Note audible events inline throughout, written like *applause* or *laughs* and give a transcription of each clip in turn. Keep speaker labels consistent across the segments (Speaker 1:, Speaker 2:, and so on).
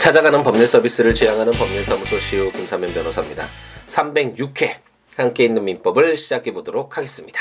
Speaker 1: 찾아가는 법률 서비스를 지향하는 법률사무소 시우 김사면 변호사입니다. 306회 함께 있는 민법을 시작해 보도록 하겠습니다.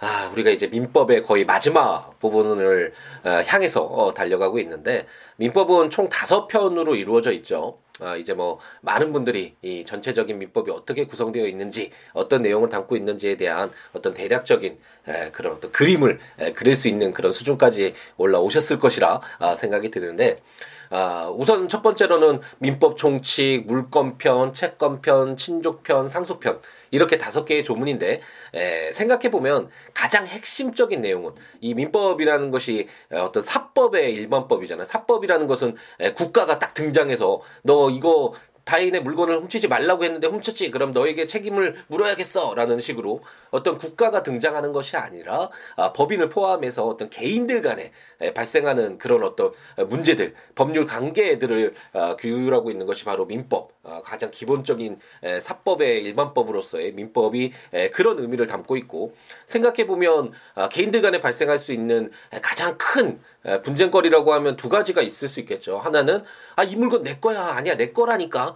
Speaker 1: 아, 우리가 이제 민법의 거의 마지막 부분을 어, 향해서 어, 달려가고 있는데 민법은 총 다섯 편으로 이루어져 있죠. 아, 이제 뭐 많은 분들이 이 전체적인 민법이 어떻게 구성되어 있는지 어떤 내용을 담고 있는지에 대한 어떤 대략적인 에, 그런 어떤 그림을 에, 그릴 수 있는 그런 수준까지 올라오셨을 것이라 아, 생각이 드는데 아, 우선 첫 번째로는 민법 총칙, 물권편, 채권편, 친족편, 상속편 이렇게 다섯 개의 조문인데 에, 생각해 보면 가장 핵심적인 내용은 이 민법이라는 것이 어떤 사법의 일반법이잖아요. 사법이라는 것은 에, 국가가 딱 등장해서 너 이거 타인의 물건을 훔치지 말라고 했는데 훔쳤지. 그럼 너에게 책임을 물어야겠어. 라는 식으로 어떤 국가가 등장하는 것이 아니라 아, 법인을 포함해서 어떤 개인들 간에 발생하는 그런 어떤 문제들, 법률 관계들을 아, 규율하고 있는 것이 바로 민법. 아, 가장 기본적인 에, 사법의 일반법으로서의 민법이 에, 그런 의미를 담고 있고 생각해 보면 아, 개인들 간에 발생할 수 있는 가장 큰 분쟁거리라고 하면 두 가지가 있을 수 있겠죠. 하나는 아 이 물건 내 거야 아니야 내 거라니까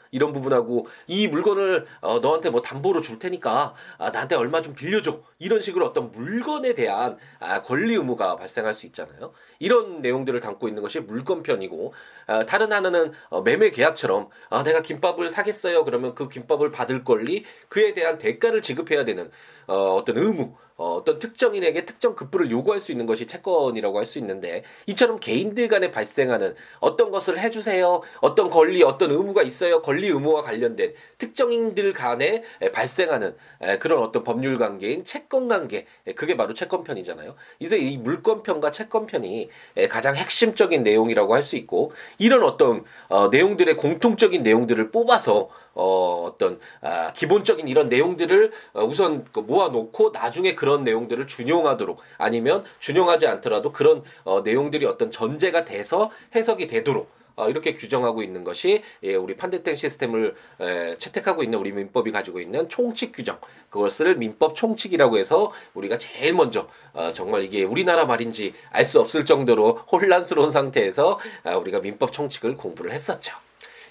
Speaker 1: 이런 부분하고 이 물건을 어, 너한테 뭐 담보로 줄 테니까 아, 나한테 얼마 좀 빌려줘 이런 식으로 어떤 물건에 대한 아, 권리 의무가 발생할 수 있잖아요. 이런 내용들을 담고 있는 것이 물건편이고 아, 다른 하나는 어, 매매 계약처럼 아, 내가 김밥을 사겠어요. 그러면 그 김밥을 받을 권리 그에 대한 대가를 지급해야 되는 어, 어떤 의무 어, 어떤 특정인에게 특정 급부를 요구할 수 있는 것이 채권이라고 할 수 있는데 이처럼 개인들 간에 발생하는 어떤 것을 해주세요 어떤 권리 어떤 의무가 있어요 권리 의무와 관련된 특정인들 간에 발생하는 그런 어떤 법률 관계인 채권 관계 그게 바로 채권편이잖아요. 이제 이 물권편과 채권편이 가장 핵심적인 내용이라고 할 수 있고 이런 어떤 어, 내용들의 공통적인 내용들을 뽑아서 어, 어떤 아, 기본적인 이런 내용들을 어, 우선 그 모아놓고 나중에 그런 내용들을 준용하도록 아니면 준용하지 않더라도 그런 어, 내용들이 어떤 전제가 돼서 해석이 되도록 어, 이렇게 규정하고 있는 것이 예, 우리 판대땡 시스템을 에, 채택하고 있는 우리 민법이 가지고 있는 총칙 규정 그것을 민법 총칙이라고 해서 우리가 제일 먼저 어, 정말 이게 우리나라 말인지 알 수 없을 정도로 혼란스러운 상태에서 아, 우리가 민법 총칙을 공부를 했었죠.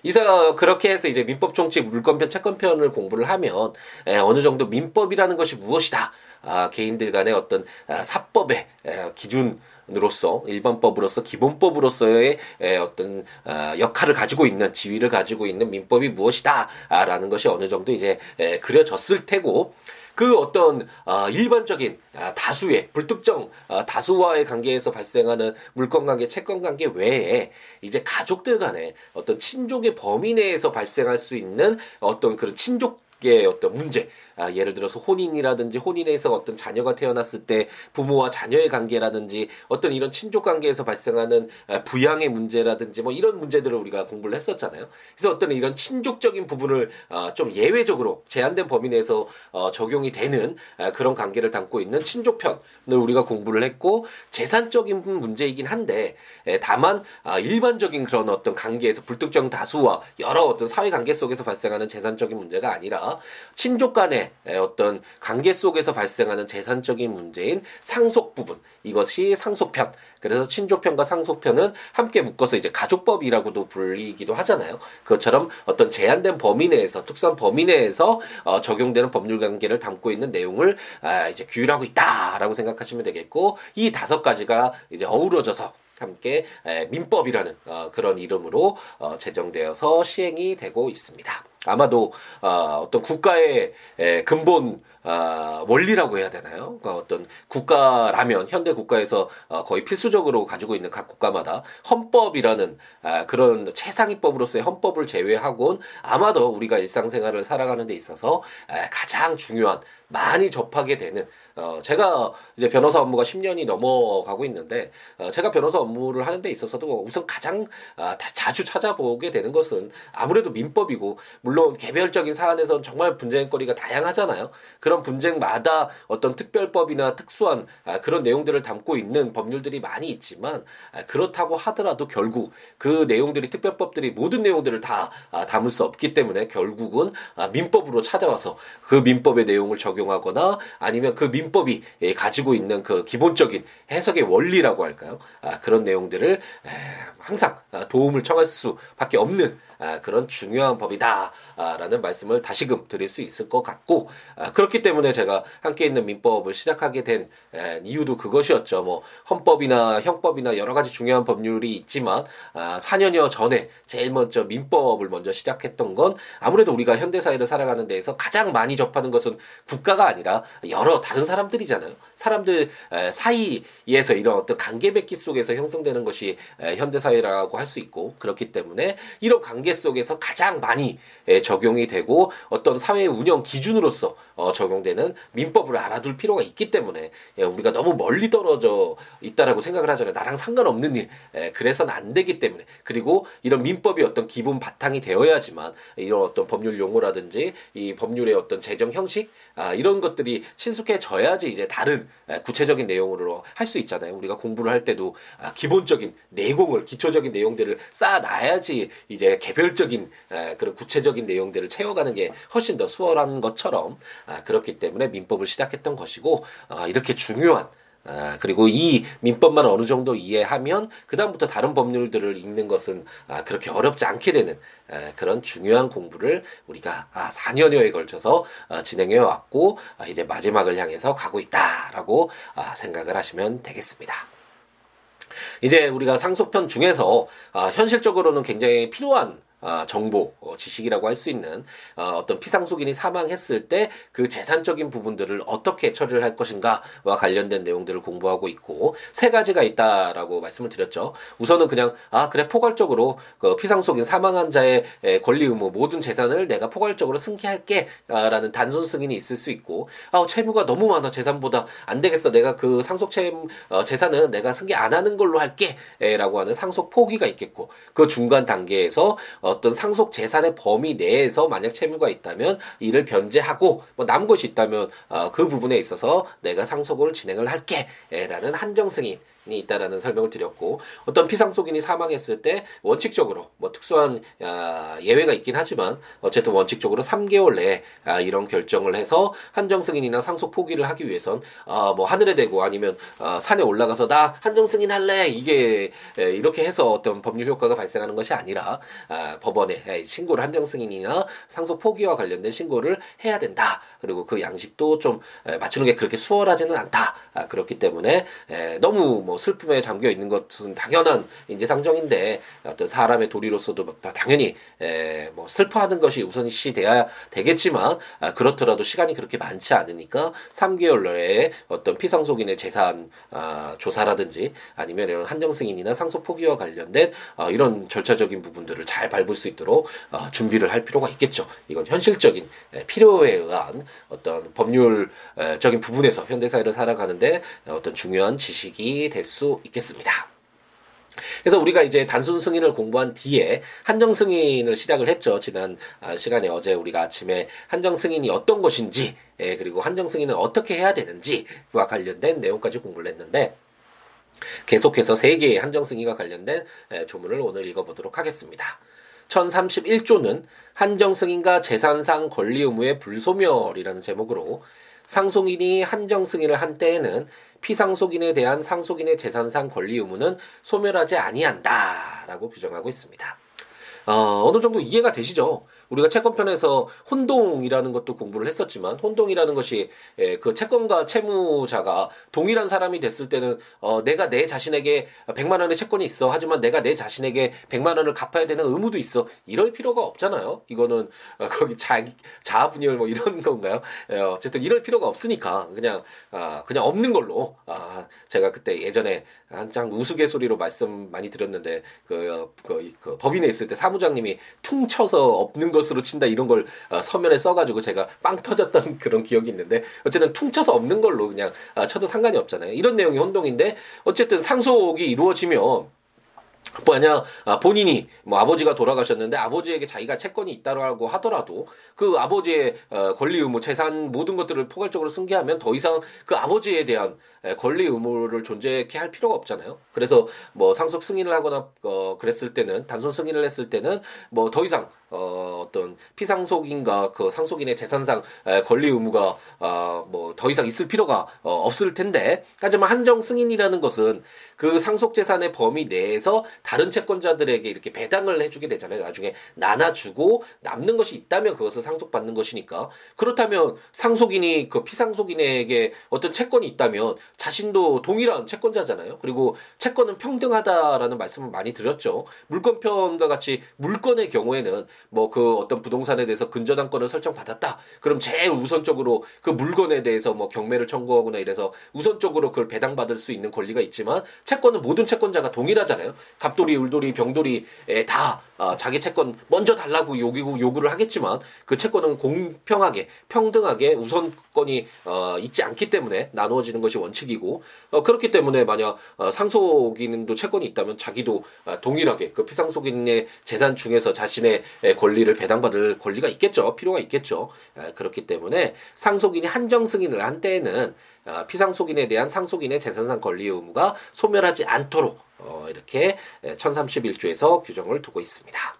Speaker 1: 이서 그렇게 해서 이제 민법 총칙 물권편 채권편을 공부를 하면 에, 어느 정도 민법이라는 것이 무엇이다. 아, 개인들 간의 어떤 아, 사법의 에, 기준 으로서 일반법으로서 기본법으로서의 에, 어떤 아, 역할을 가지고 있는 지위를 가지고 있는 민법이 무엇이다라는 것이 어느 정도 이제 에, 그려졌을 테고 그 어떤 어, 일반적인 아, 다수의 불특정 어, 다수와의 관계에서 발생하는 물권 관계, 채권 관계 외에 이제 가족들 간의 어떤 친족의 범위 내에서 발생할 수 있는 어떤 그런 친족 의 어떤 문제 아, 예를 들어서 혼인이라든지 혼인에서 어떤 자녀가 태어났을 때 부모와 자녀의 관계라든지 어떤 이런 친족 관계에서 발생하는 아, 부양의 문제라든지 뭐 이런 문제들을 우리가 공부를 했었잖아요. 그래서 어떤 이런 친족적인 부분을 아, 좀 예외적으로 제한된 범위 내에서 어, 적용이 되는 아, 그런 관계를 담고 있는 친족편을 우리가 공부를 했고 재산적인 문제이긴 한데 에, 다만 아, 일반적인 그런 어떤 관계에서 불특정 다수와 여러 어떤 사회 관계 속에서 발생하는 재산적인 문제가 아니라 친족 간의 어떤 관계 속에서 발생하는 재산적인 문제인 상속 부분 이것이 상속편 그래서 친족편과 상속편은 함께 묶어서 이제 가족법이라고도 불리기도 하잖아요. 그것처럼 어떤 제한된 범위 내에서 특수한 범위 내에서 어, 적용되는 법률 관계를 담고 있는 내용을 아, 이제 규율하고 있다라고 생각하시면 되겠고 이 다섯 가지가 이제 어우러져서 함께 에, 민법이라는 어, 그런 이름으로 어, 제정되어서 시행이 되고 있습니다. 아마도 어, 어떤 국가의 에, 근본 어, 원리라고 해야 되나요? 그러니까 어떤 국가라면 현대 국가에서 어, 거의 필수적으로 가지고 있는 각 국가마다 헌법이라는 아, 그런 최상위법으로서의 헌법을 제외하곤 아마도 우리가 일상생활을 살아가는 데 있어서 아, 가장 중요한 많이 접하게 되는 어, 제가 이제 변호사 업무가 10년이 넘어가고 있는데, 어, 제가 변호사 업무를 하는 데 있어서도 우선 가장 아, 다 자주 찾아보게 되는 것은 아무래도 민법이고, 물론 개별적인 사안에서는 정말 분쟁거리가 다양하잖아요. 그런 분쟁마다 어떤 특별법이나 특수한 아, 그런 내용들을 담고 있는 법률들이 많이 있지만 아, 그렇다고 하더라도 결국 그 내용들이 특별법들이 모든 내용들을 다 아, 담을 수 없기 때문에 결국은 민법으로 찾아와서 그 민법의 내용을 적용하거나 아니면 그 민법이 예, 가지고 있는 그 기본적인 해석의 원리라고 할까요? 그런 내용들을 항상 도움을 청할 수밖에 없는 아, 그런 중요한 법이다라는 말씀을 다시금 드릴 수 있을 것 같고 아, 그렇기 때문에 제가 함께 있는 민법을 시작하게 된 이유도 그것이었죠. 뭐 헌법이나 형법이나 여러 가지 중요한 법률이 있지만 4년여 아, 전에 제일 먼저 민법을 먼저 시작했던 건 아무래도 우리가 현대 사회를 살아가는 데에서 가장 많이 접하는 것은 국가가 아니라 여러 다른 사람들이잖아요. 사람들 사이에서 이런 어떤 관계 맺기 속에서 형성되는 것이 현대 사회라고 할 수 있고 그렇기 때문에 이런 관계 관계 속에서 가장 많이 예, 적용이 되고 어떤 사회 운영 기준으로서 어, 적용되는 민법을 알아둘 필요가 있기 때문에 예, 우리가 너무 멀리 떨어져 있다라고 생각을 하잖아요. 나랑 상관없는 일. 예, 그래서는 안 되기 때문에 그리고 이런 민법이 어떤 기본 바탕이 되어야지만 이런 어떤 법률 용어라든지 이 법률의 어떤 재정 형식 아, 이런 것들이 친숙해져야지 이제 다른 구체적인 내용으로 할 수 있잖아요. 우리가 공부를 할 때도 아, 기본적인 내공을 기초적인 내용들을 쌓아놔야지 이제 개별적인 그런 구체적인 내용들을 채워가는 게 훨씬 더 수월한 것처럼 아, 그렇기 때문에 민법을 시작했던 것이고 아, 이렇게 중요한 아, 그리고 이 민법만 어느 정도 이해하면 그다음부터 다른 법률들을 읽는 것은 아, 그렇게 어렵지 않게 되는 아, 그런 중요한 공부를 우리가 아, 4년여에 걸쳐서 아, 진행해 왔고 아, 이제 마지막을 향해서 가고 있다라고 아, 생각을 하시면 되겠습니다. 이제 우리가 상속편 중에서 아, 현실적으로는 굉장히 필요한 아, 정보, 어, 지식이라고 할 수 있는 어, 어떤 피상속인이 사망했을 때 그 재산적인 부분들을 어떻게 처리를 할 것인가와 관련된 내용들을 공부하고 있고 세 가지가 있다라고 말씀을 드렸죠. 우선은 그냥 아 그래 포괄적으로 그 피상속인 사망한 자의 권리 의무 모든 재산을 내가 포괄적으로 승계할게라는 단순 승인이 있을 수 있고 아 채무가 너무 많아 재산보다 안 되겠어 내가 그 상속 채무 어, 재산은 내가 승계 안 하는 걸로 할게라고 하는 상속 포기가 있겠고 그 중간 단계에서 어, 어떤 상속 재산의 범위 내에서 만약 채무가 있다면 이를 변제하고 뭐 남은 것이 있다면 어, 그 부분에 있어서 내가 상속을 진행을 할게라는 한정 승인 이 있다라는 설명을 드렸고 어떤 피상속인이 사망했을 때 원칙적으로 뭐 특수한 아, 예외가 있긴 하지만 어쨌든 원칙적으로 3개월 내에 아, 이런 결정을 해서 한정 승인이나 상속 포기를 하기 위해선 아, 뭐 하늘에 대고 아니면 아, 산에 올라가서 나 한정 승인 할래 이게 에, 이렇게 해서 어떤 법률 효과가 발생하는 것이 아니라 아, 법원에 신고를 한정 승인이나 상속 포기와 관련된 신고를 해야 된다. 그리고 그 양식도 좀 맞추는 게 그렇게 수월하지는 않다. 아, 그렇기 때문에 에, 너무 뭐 슬픔에 잠겨 있는 것은 당연한 인지상정인데 어떤 사람의 도리로서도 뭐 당연히 에, 뭐 슬퍼하는 것이 우선시 돼야 되겠지만 아, 그렇더라도 시간이 그렇게 많지 않으니까 3개월 내에 어떤 피상속인의 재산 아, 조사라든지 아니면 이런 한정 승인이나 상속 포기와 관련된 아, 이런 절차적인 부분들을 잘 밟을 수 있도록 아, 준비를 할 필요가 있겠죠. 이건 현실적인 에, 필요에 의한 어떤 법률적인 부분에서 현대 사회를 살아가는데 어떤 중요한 지식이 될 수 있겠습니다. 그래서 우리가 이제 단순 승인을 공부한 뒤에 한정 승인을 시작을 했죠. 지난 아, 시간에 어제 우리가 아침에 한정 승인이 어떤 것인지, 예, 그리고 한정 승인은 어떻게 해야 되는지와 관련된 내용까지 공부를 했는데, 계속해서 세 개의 한정 승인과 관련된 예, 조문을 오늘 읽어보도록 하겠습니다. 1031조는 한정 승인과 재산상 권리 의무의 불소멸이라는 제목으로 상속인이 한정 승인을 한 때에는 피상속인에 대한 상속인의 재산상 권리 의무는 소멸하지 아니한다라고 규정하고 있습니다. 어, 어느 정도 이해가 되시죠? 우리가 채권편에서 혼동이라는 것도 공부를 했었지만 혼동이라는 것이 예, 그 채권과 채무자가 동일한 사람이 됐을 때는 어, 내가 내 자신에게 100만 원의 채권이 있어 하지만 내가 내 자신에게 100만 원을 갚아야 되는 의무도 있어 이럴 필요가 없잖아요. 이거는 어, 거기 자기 자아 분열 뭐 이런 건가요? 예, 어쨌든 이럴 필요가 없으니까 그냥 아, 그냥 없는 걸로 아, 제가 그때 예전에 한창 우스갯소리로 말씀 많이 드렸는데 그, 그, 그 법인에 있을 때 사무장님이 퉁쳐서 없는 것으로 친다 이런 걸 어, 서면에 써가지고 제가 빵 터졌던 *laughs* 그런 기억이 있는데 어쨌든 퉁쳐서 없는 걸로 그냥 어, 쳐도 상관이 없잖아요. 이런 내용이 혼동인데 어쨌든 상속이 이루어지면 만약 아, 본인이 뭐 아버지가 돌아가셨는데 아버지에게 자기가 채권이 있다고 하더라도 그 아버지의 어, 권리 의무, 재산 모든 것들을 포괄적으로 승계하면 더 이상 그 아버지에 대한 권리 의무를 존재케 할 필요가 없잖아요. 그래서 뭐 상속 승인을 하거나 어 그랬을 때는 단순 승인을 했을 때는 뭐 더 이상 어 어떤 피상속인과 그 상속인의 재산상 권리 의무가 어뭐 더 이상 있을 필요가 어 없을 텐데 하지만 한정 승인이라는 것은 그 상속 재산의 범위 내에서 다른 채권자들에게 이렇게 배당을 해주게 되잖아요. 나중에 나눠주고 남는 것이 있다면 그것을 상속받는 것이니까 그렇다면 상속인이 그 피상속인에게 어떤 채권이 있다면 자신도 동일한 채권자잖아요. 그리고 채권은 평등하다라는 말씀을 많이 드렸죠. 물권편과 같이 물건의 경우에는 뭐 그 어떤 부동산에 대해서 근저당권을 설정받았다. 그럼 제일 우선적으로 그 물건에 대해서 뭐 경매를 청구하거나 이래서 우선적으로 그걸 배당받을 수 있는 권리가 있지만 채권은 모든 채권자가 동일하잖아요. 갑돌이, 울돌이, 병돌이 다 어, 자기 채권 먼저 달라고 요구, 요구를 하겠지만 그 채권은 공평하게 평등하게 우선권이 어, 있지 않기 때문에 나누어지는 것이 원칙 이고 어, 그렇기 때문에 만약 어, 상속인도 채권이 있다면 자기도 어, 동일하게 그 피상속인의 재산 중에서 자신의 권리를 배당받을 권리가 있겠죠 필요가 있겠죠 에, 그렇기 때문에 상속인이 한정 승인을 한 때에는 어, 피상속인에 대한 상속인의 재산상 권리 의무가 소멸하지 않도록 어, 이렇게 1031조에서 규정을 두고 있습니다.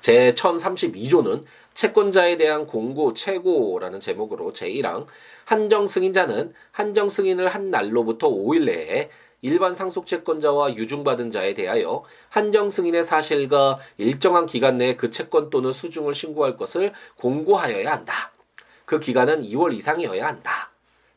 Speaker 1: 제 1032조는 채권자에 대한 공고 최고라는 제목으로 제1항 한정 승인자는 한정 승인을 한 날로부터 5일 내에 일반 상속 채권자와 유증받은 자에 대하여 한정 승인의 사실과 일정한 기간 내에 그 채권 또는 수중을 신고할 것을 공고하여야 한다. 그 기간은 2월 이상이어야 한다.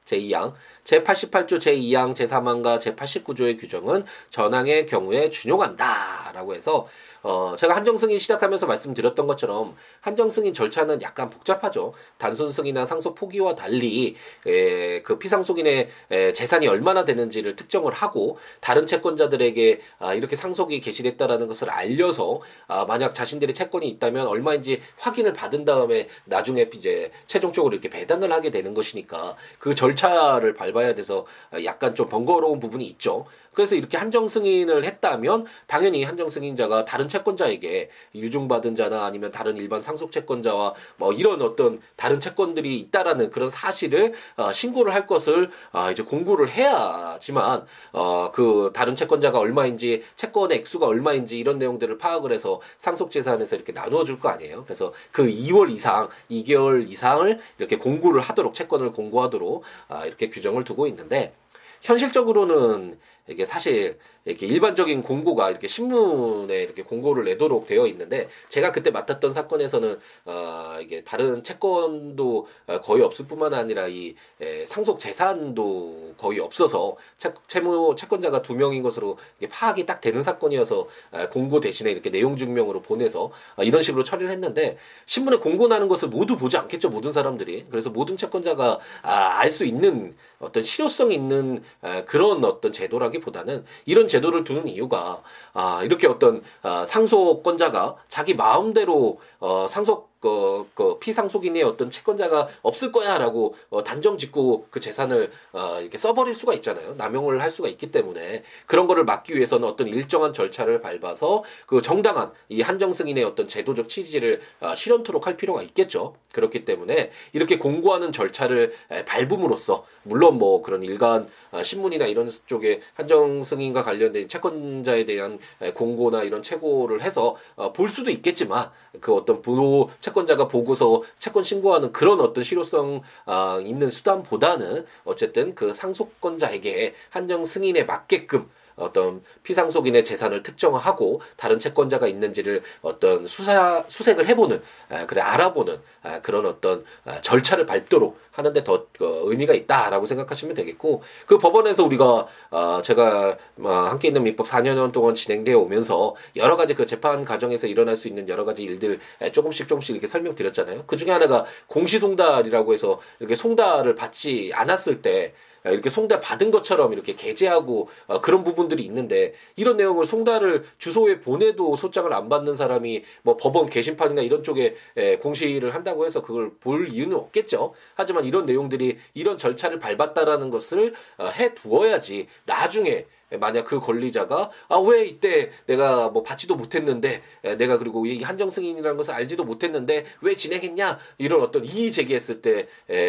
Speaker 1: 제2항 제88조 제2항 제3항과 제89조의 규정은 전항의 경우에 준용한다 라고 해서 어, 제가 한정 승인 시작하면서 말씀드렸던 것처럼 한정 승인 절차는 약간 복잡하죠. 단순 승인이나 상속 포기와 달리 에, 그 피상속인의 에, 재산이 얼마나 되는지를 특정을 하고 다른 채권자들에게 아, 이렇게 상속이 개시됐다라는 것을 알려서 아, 만약 자신들의 채권이 있다면 얼마인지 확인을 받은 다음에 나중에 이제 최종적으로 이렇게 배당을 하게 되는 것이니까 그 절차를 밟아야 돼서 약간 좀 번거로운 부분이 있죠. 그래서 이렇게 한정 승인을 했다면 당연히 한정 승인자가 다른 채권자에게 유증받은 자나 아니면 다른 일반 상속 채권자와 뭐 이런 어떤 다른 채권들이 있다라는 그런 사실을 어, 신고를 할 것을 어, 이제 공고를 해야지만 어, 그 다른 채권자가 얼마인지 채권의 액수가 얼마인지 이런 내용들을 파악을 해서 상속 재산에서 이렇게 나누어 줄 거 아니에요. 그래서 그 2월 이상, 2개월 이상을 이렇게 공고를 하도록 채권을 공고하도록 아, 이렇게 규정을 두고 있는데 현실적으로는 이게 사실 이렇게 일반적인 공고가 이렇게 신문에 이렇게 공고를 내도록 되어 있는데 제가 그때 맡았던 사건에서는 어 이게 다른 채권도 거의 없을 뿐만 아니라 이 에, 상속 재산도 거의 없어서 채, 채무 채권자가 두 명인 것으로 이게 파악이 딱 되는 사건이어서 에, 공고 대신에 이렇게 내용 증명으로 보내서 어, 이런 식으로 처리를 했는데 신문에 공고 나는 것을 모두 보지 않겠죠 모든 사람들이. 그래서 모든 채권자가 아, 알 수 있는 어떤 실효성 있는 에, 그런 어떤 제도라기 보다는 이런 제도를 두는 이유가 아 이렇게 어떤 아, 상속권자가 자기 마음대로 어 상속 그, 그 피상속인의 어떤 채권자가 없을 거야라고 어, 단정 짓고 그 재산을 어, 이렇게 써버릴 수가 있잖아요. 남용을 할 수가 있기 때문에 그런 거를 막기 위해서는 어떤 일정한 절차를 밟아서 그 정당한 이 한정 승인의 어떤 제도적 취지를 어, 실현토록 할 필요가 있겠죠. 그렇기 때문에 이렇게 공고하는 절차를 에, 밟음으로써 물론 뭐 그런 일간 어, 신문이나 이런 쪽에 한정 승인과 관련된 채권자에 대한 에, 공고나 이런 최고를 해서 어, 볼 수도 있겠지만 그 어떤 부도 채권 자가 보고서 채권 신고하는 그런 어떤 실효성 어, 있는 수단보다는 어쨌든 그 상속권자에게 한정 승인에 맞게끔 어떤 피상속인의 재산을 특정하고 다른 채권자가 있는지를 어떤 수사 수색을 해보는 에, 그래 알아보는 에, 그런 어떤 에, 절차를 밟도록 하는데 더 어, 의미가 있다라고 생각하시면 되겠고 그 법원에서 우리가 어, 제가 어, 함께 있는 민법 4년 동안 진행되어 오면서 여러 가지 그 재판 과정에서 일어날 수 있는 여러 가지 일들 에, 조금씩 조금씩 이렇게 설명드렸잖아요. 그 중에 하나가 공시송달이라고 해서 이렇게 송달을 받지 않았을 때 이렇게 송달 받은 것처럼 이렇게 게재하고 어, 그런 부분들이 있는데 이런 내용을 송달을 주소에 보내도 소장을 안 받는 사람이 뭐 법원 게시판이나 이런 쪽에 에, 공시를 한다고 해서 그걸 볼 이유는 없겠죠. 하지만 이런 내용들이 이런 절차를 밟았다라는 것을 어, 해 두어야지 나중에 만약 그 권리자가 아 왜 이때 내가 뭐 받지도 못했는데 내가 그리고 이 한정 승인이라는 것을 알지도 못했는데 왜 진행했냐 이런 어떤 이의 제기했을 때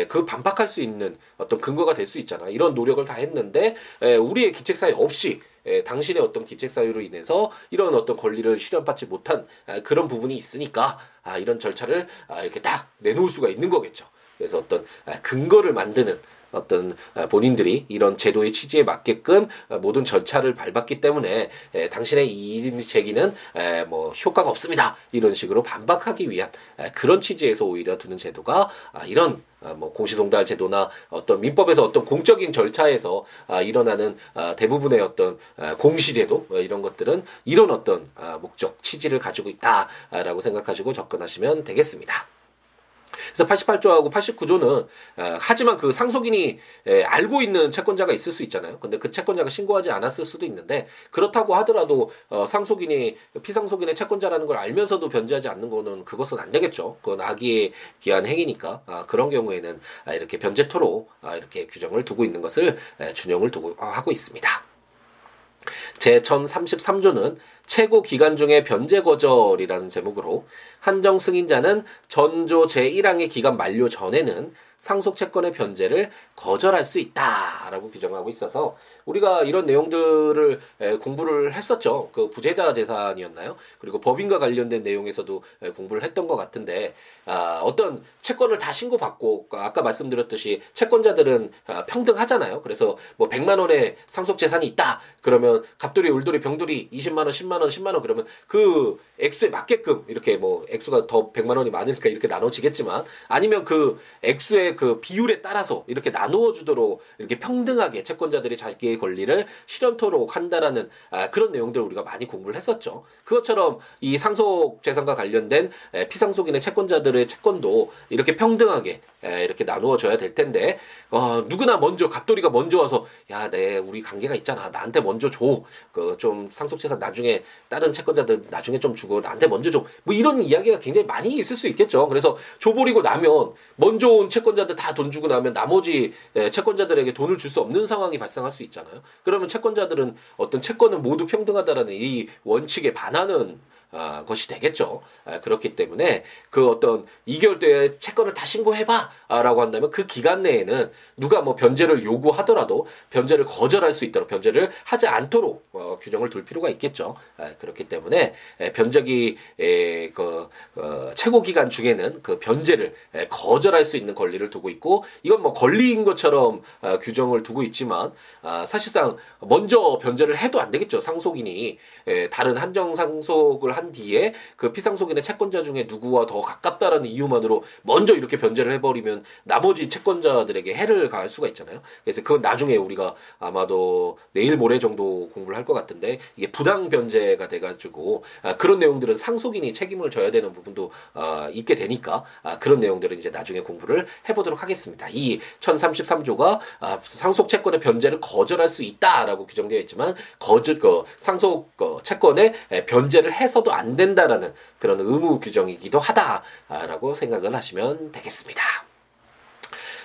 Speaker 1: 그 반박할 수 있는 어떤 근거가 될 수 있잖아 이런 노력을 다 했는데 우리의 기책 사유 없이 당신의 어떤 기책 사유로 인해서 이런 어떤 권리를 실현받지 못한 그런 부분이 있으니까 아, 이런 절차를 아, 이렇게 딱 내놓을 수가 있는 거겠죠. 그래서 어떤 근거를 만드는 어떤 본인들이 이런 제도의 취지에 맞게끔 모든 절차를 밟았기 때문에 당신의 이의 제기는 뭐 효과가 없습니다. 이런 식으로 반박하기 위한 그런 취지에서 오히려 두는 제도가 아, 이런 아, 뭐 공시송달 제도나 어떤 민법에서 어떤 공적인 절차에서 아, 일어나는 대부분의 어떤 공시제도 뭐 이런 것들은 이런 어떤 목적 취지를 가지고 있다라고 생각하시고 접근하시면 되겠습니다. 그래서 88조하고 89조는 어, 하지만 그 상속인이 에, 알고 있는 채권자가 있을 수 있잖아요. 근데 그 채권자가 신고하지 않았을 수도 있는데 그렇다고 하더라도 어, 상속인이 피상속인의 채권자라는 걸 알면서도 변제하지 않는 거는 그것은 안 되겠죠. 그건 악의에 기한 행위니까 아, 그런 경우에는 아, 이렇게 변제토로 아, 이렇게 규정을 두고 있는 것을 에, 준용을 두고 아, 하고 있습니다. 제 1033조는 최고 기간 중에 변제 거절이라는 제목으로 한정 승인자는 전조 제1항의 기간 만료 전에는 상속 채권의 변제를 거절할 수 있다라고 규정하고 있어서 우리가 이런 내용들을 공부를 했었죠. 그 부재자 재산이었나요? 그리고 법인과 관련된 내용에서도 공부를 했던 것 같은데 아, 어떤 채권을 다 신고받고 아까 말씀드렸듯이 채권자들은 아, 평등하잖아요. 그래서 뭐 100만 원의 상속 재산이 있다. 그러면 갑돌이, 울돌이, 병돌이 20만 원, 10만 원, 10만 원 그러면 그 액수에 맞게끔 이렇게 뭐 액수가 더 100만 원이 많으니까 이렇게 나눠지겠지만 아니면 그 액수의 그 비율에 따라서 이렇게 나누어 주도록 이렇게 평등하게 채권자들이 자기의 권리를 실현토록 한다라는 아, 그런 내용들을 우리가 많이 공부를 했었죠. 그것처럼 이 상속 재산과 관련된 피상속인의 채권자들의 채권도 이렇게 평등하게 이렇게 나누어져야 될 텐데 어, 누구나 먼저 갑돌이가 먼저 와서 야, 내 우리 관계가 있잖아. 나한테 먼저 줘. 그 좀 상속재산 나중에 다른 채권자들 나중에 좀 주고 나한테 먼저 줘. 뭐 이런 이야기가 굉장히 많이 있을 수 있겠죠. 그래서 줘버리고 나면 먼저 온 채권자들 다 돈 주고 나면 나머지 채권자들에게 돈을 줄 수 없는 상황이 발생할 수 있잖아요. 그러면 채권자들은 어떤 채권은 모두 평등하다라는 이 원칙에 반하는 아, 것이 되겠죠. 아, 그렇기 때문에 그 어떤 2개월 뒤에 채권을 다 신고해봐라고 한다면 그 기간 내에는 누가 뭐 변제를 요구하더라도 변제를 거절할 수 있도록 변제를 하지 않도록 어, 규정을 둘 필요가 있겠죠. 아, 그렇기 때문에 에, 변제기 에, 그 어, 최고 기간 중에는 그 변제를 에, 거절할 수 있는 권리를 두고 있고 이건 뭐 권리인 것처럼 어, 규정을 두고 있지만 아, 사실상 먼저 변제를 해도 안 되겠죠. 상속인이 에, 다른 한정 상속을 한 뒤에 그 피상속인의 채권자 중에 누구와 더 가깝다라는 이유만으로 먼저 이렇게 변제를 해버리면 나머지 채권자들에게 해를 가할 수가 있잖아요. 그래서 그건 나중에 우리가 아마도 내일 모레 정도 공부를 할 것 같은데 이게 부당 변제가 돼가지고 아, 그런 내용들은 상속인이 책임을 져야 되는 부분도 아, 있게 되니까 아, 그런 내용들은 이제 나중에 공부를 해보도록 하겠습니다. 이 1033조가 아, 상속 채권의 변제를 거절할 수 있다라고 규정되어 있지만 거절 그 상속 그 채권의 변제를 해서 해서도 안 된다라는 그런 의무 규정이기도 하다라고 생각을 하시면 되겠습니다.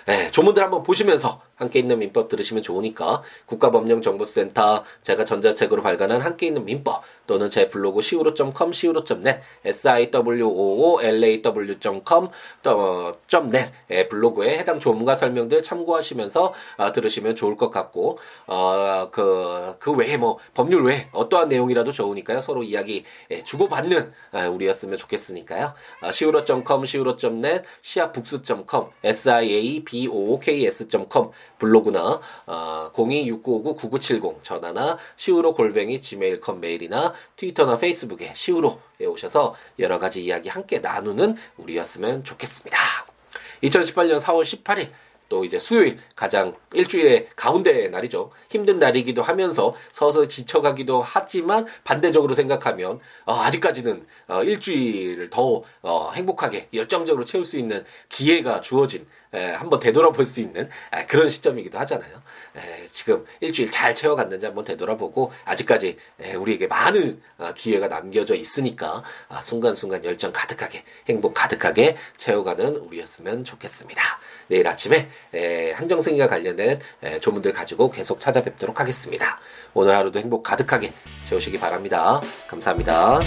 Speaker 1: 네, 조문들 한번 보시면서 함께 있는 민법 들으시면 좋으니까 국가법령정보센터 제가 전자책으로 발간한 함께 있는 민법 또는 제 블로그 siwo.com, siwo.net, siwoolaw.com .net 블로그에 해당 조문과 설명들 참고하시면서 어, 들으시면 좋을 것 같고 어, 그, 그 외에 뭐 법률 외에 어떠한 내용이라도 좋으니까요. 서로 이야기 예, 주고받는 아, 우리였으면 좋겠으니까요. 어, siwo.com, siwo.net, siabooks.com, siabooks.com 블로그나 어, 026959-9970 전화나 시우로 골뱅이 지메일컴 메일이나 트위터나 페이스북에 시우로에 오셔서 여러 가지 이야기 함께 나누는 우리였으면 좋겠습니다. 2018년 4월 18일 또 이제 수요일 가장 일주일의 가운데 날이죠. 힘든 날이기도 하면서 서서 지쳐가기도 하지만 반대적으로 생각하면 어, 아직까지는 어, 일주일을 더 어, 행복하게 열정적으로 채울 수 있는 기회가 주어진 에, 한번 되돌아볼 수 있는 에, 그런 시점이기도 하잖아요. 에, 지금 일주일 잘 채워갔는지 한번 되돌아보고 아직까지 에, 우리에게 많은 아, 기회가 남겨져 있으니까 아, 순간순간 열정 가득하게 행복 가득하게 채워가는 우리였으면 좋겠습니다. 내일 아침에 에, 항정승이가 관련된 에, 조문들 가지고 계속 찾아뵙도록 하겠습니다. 오늘 하루도 행복 가득하게 채우시기 바랍니다. 감사합니다.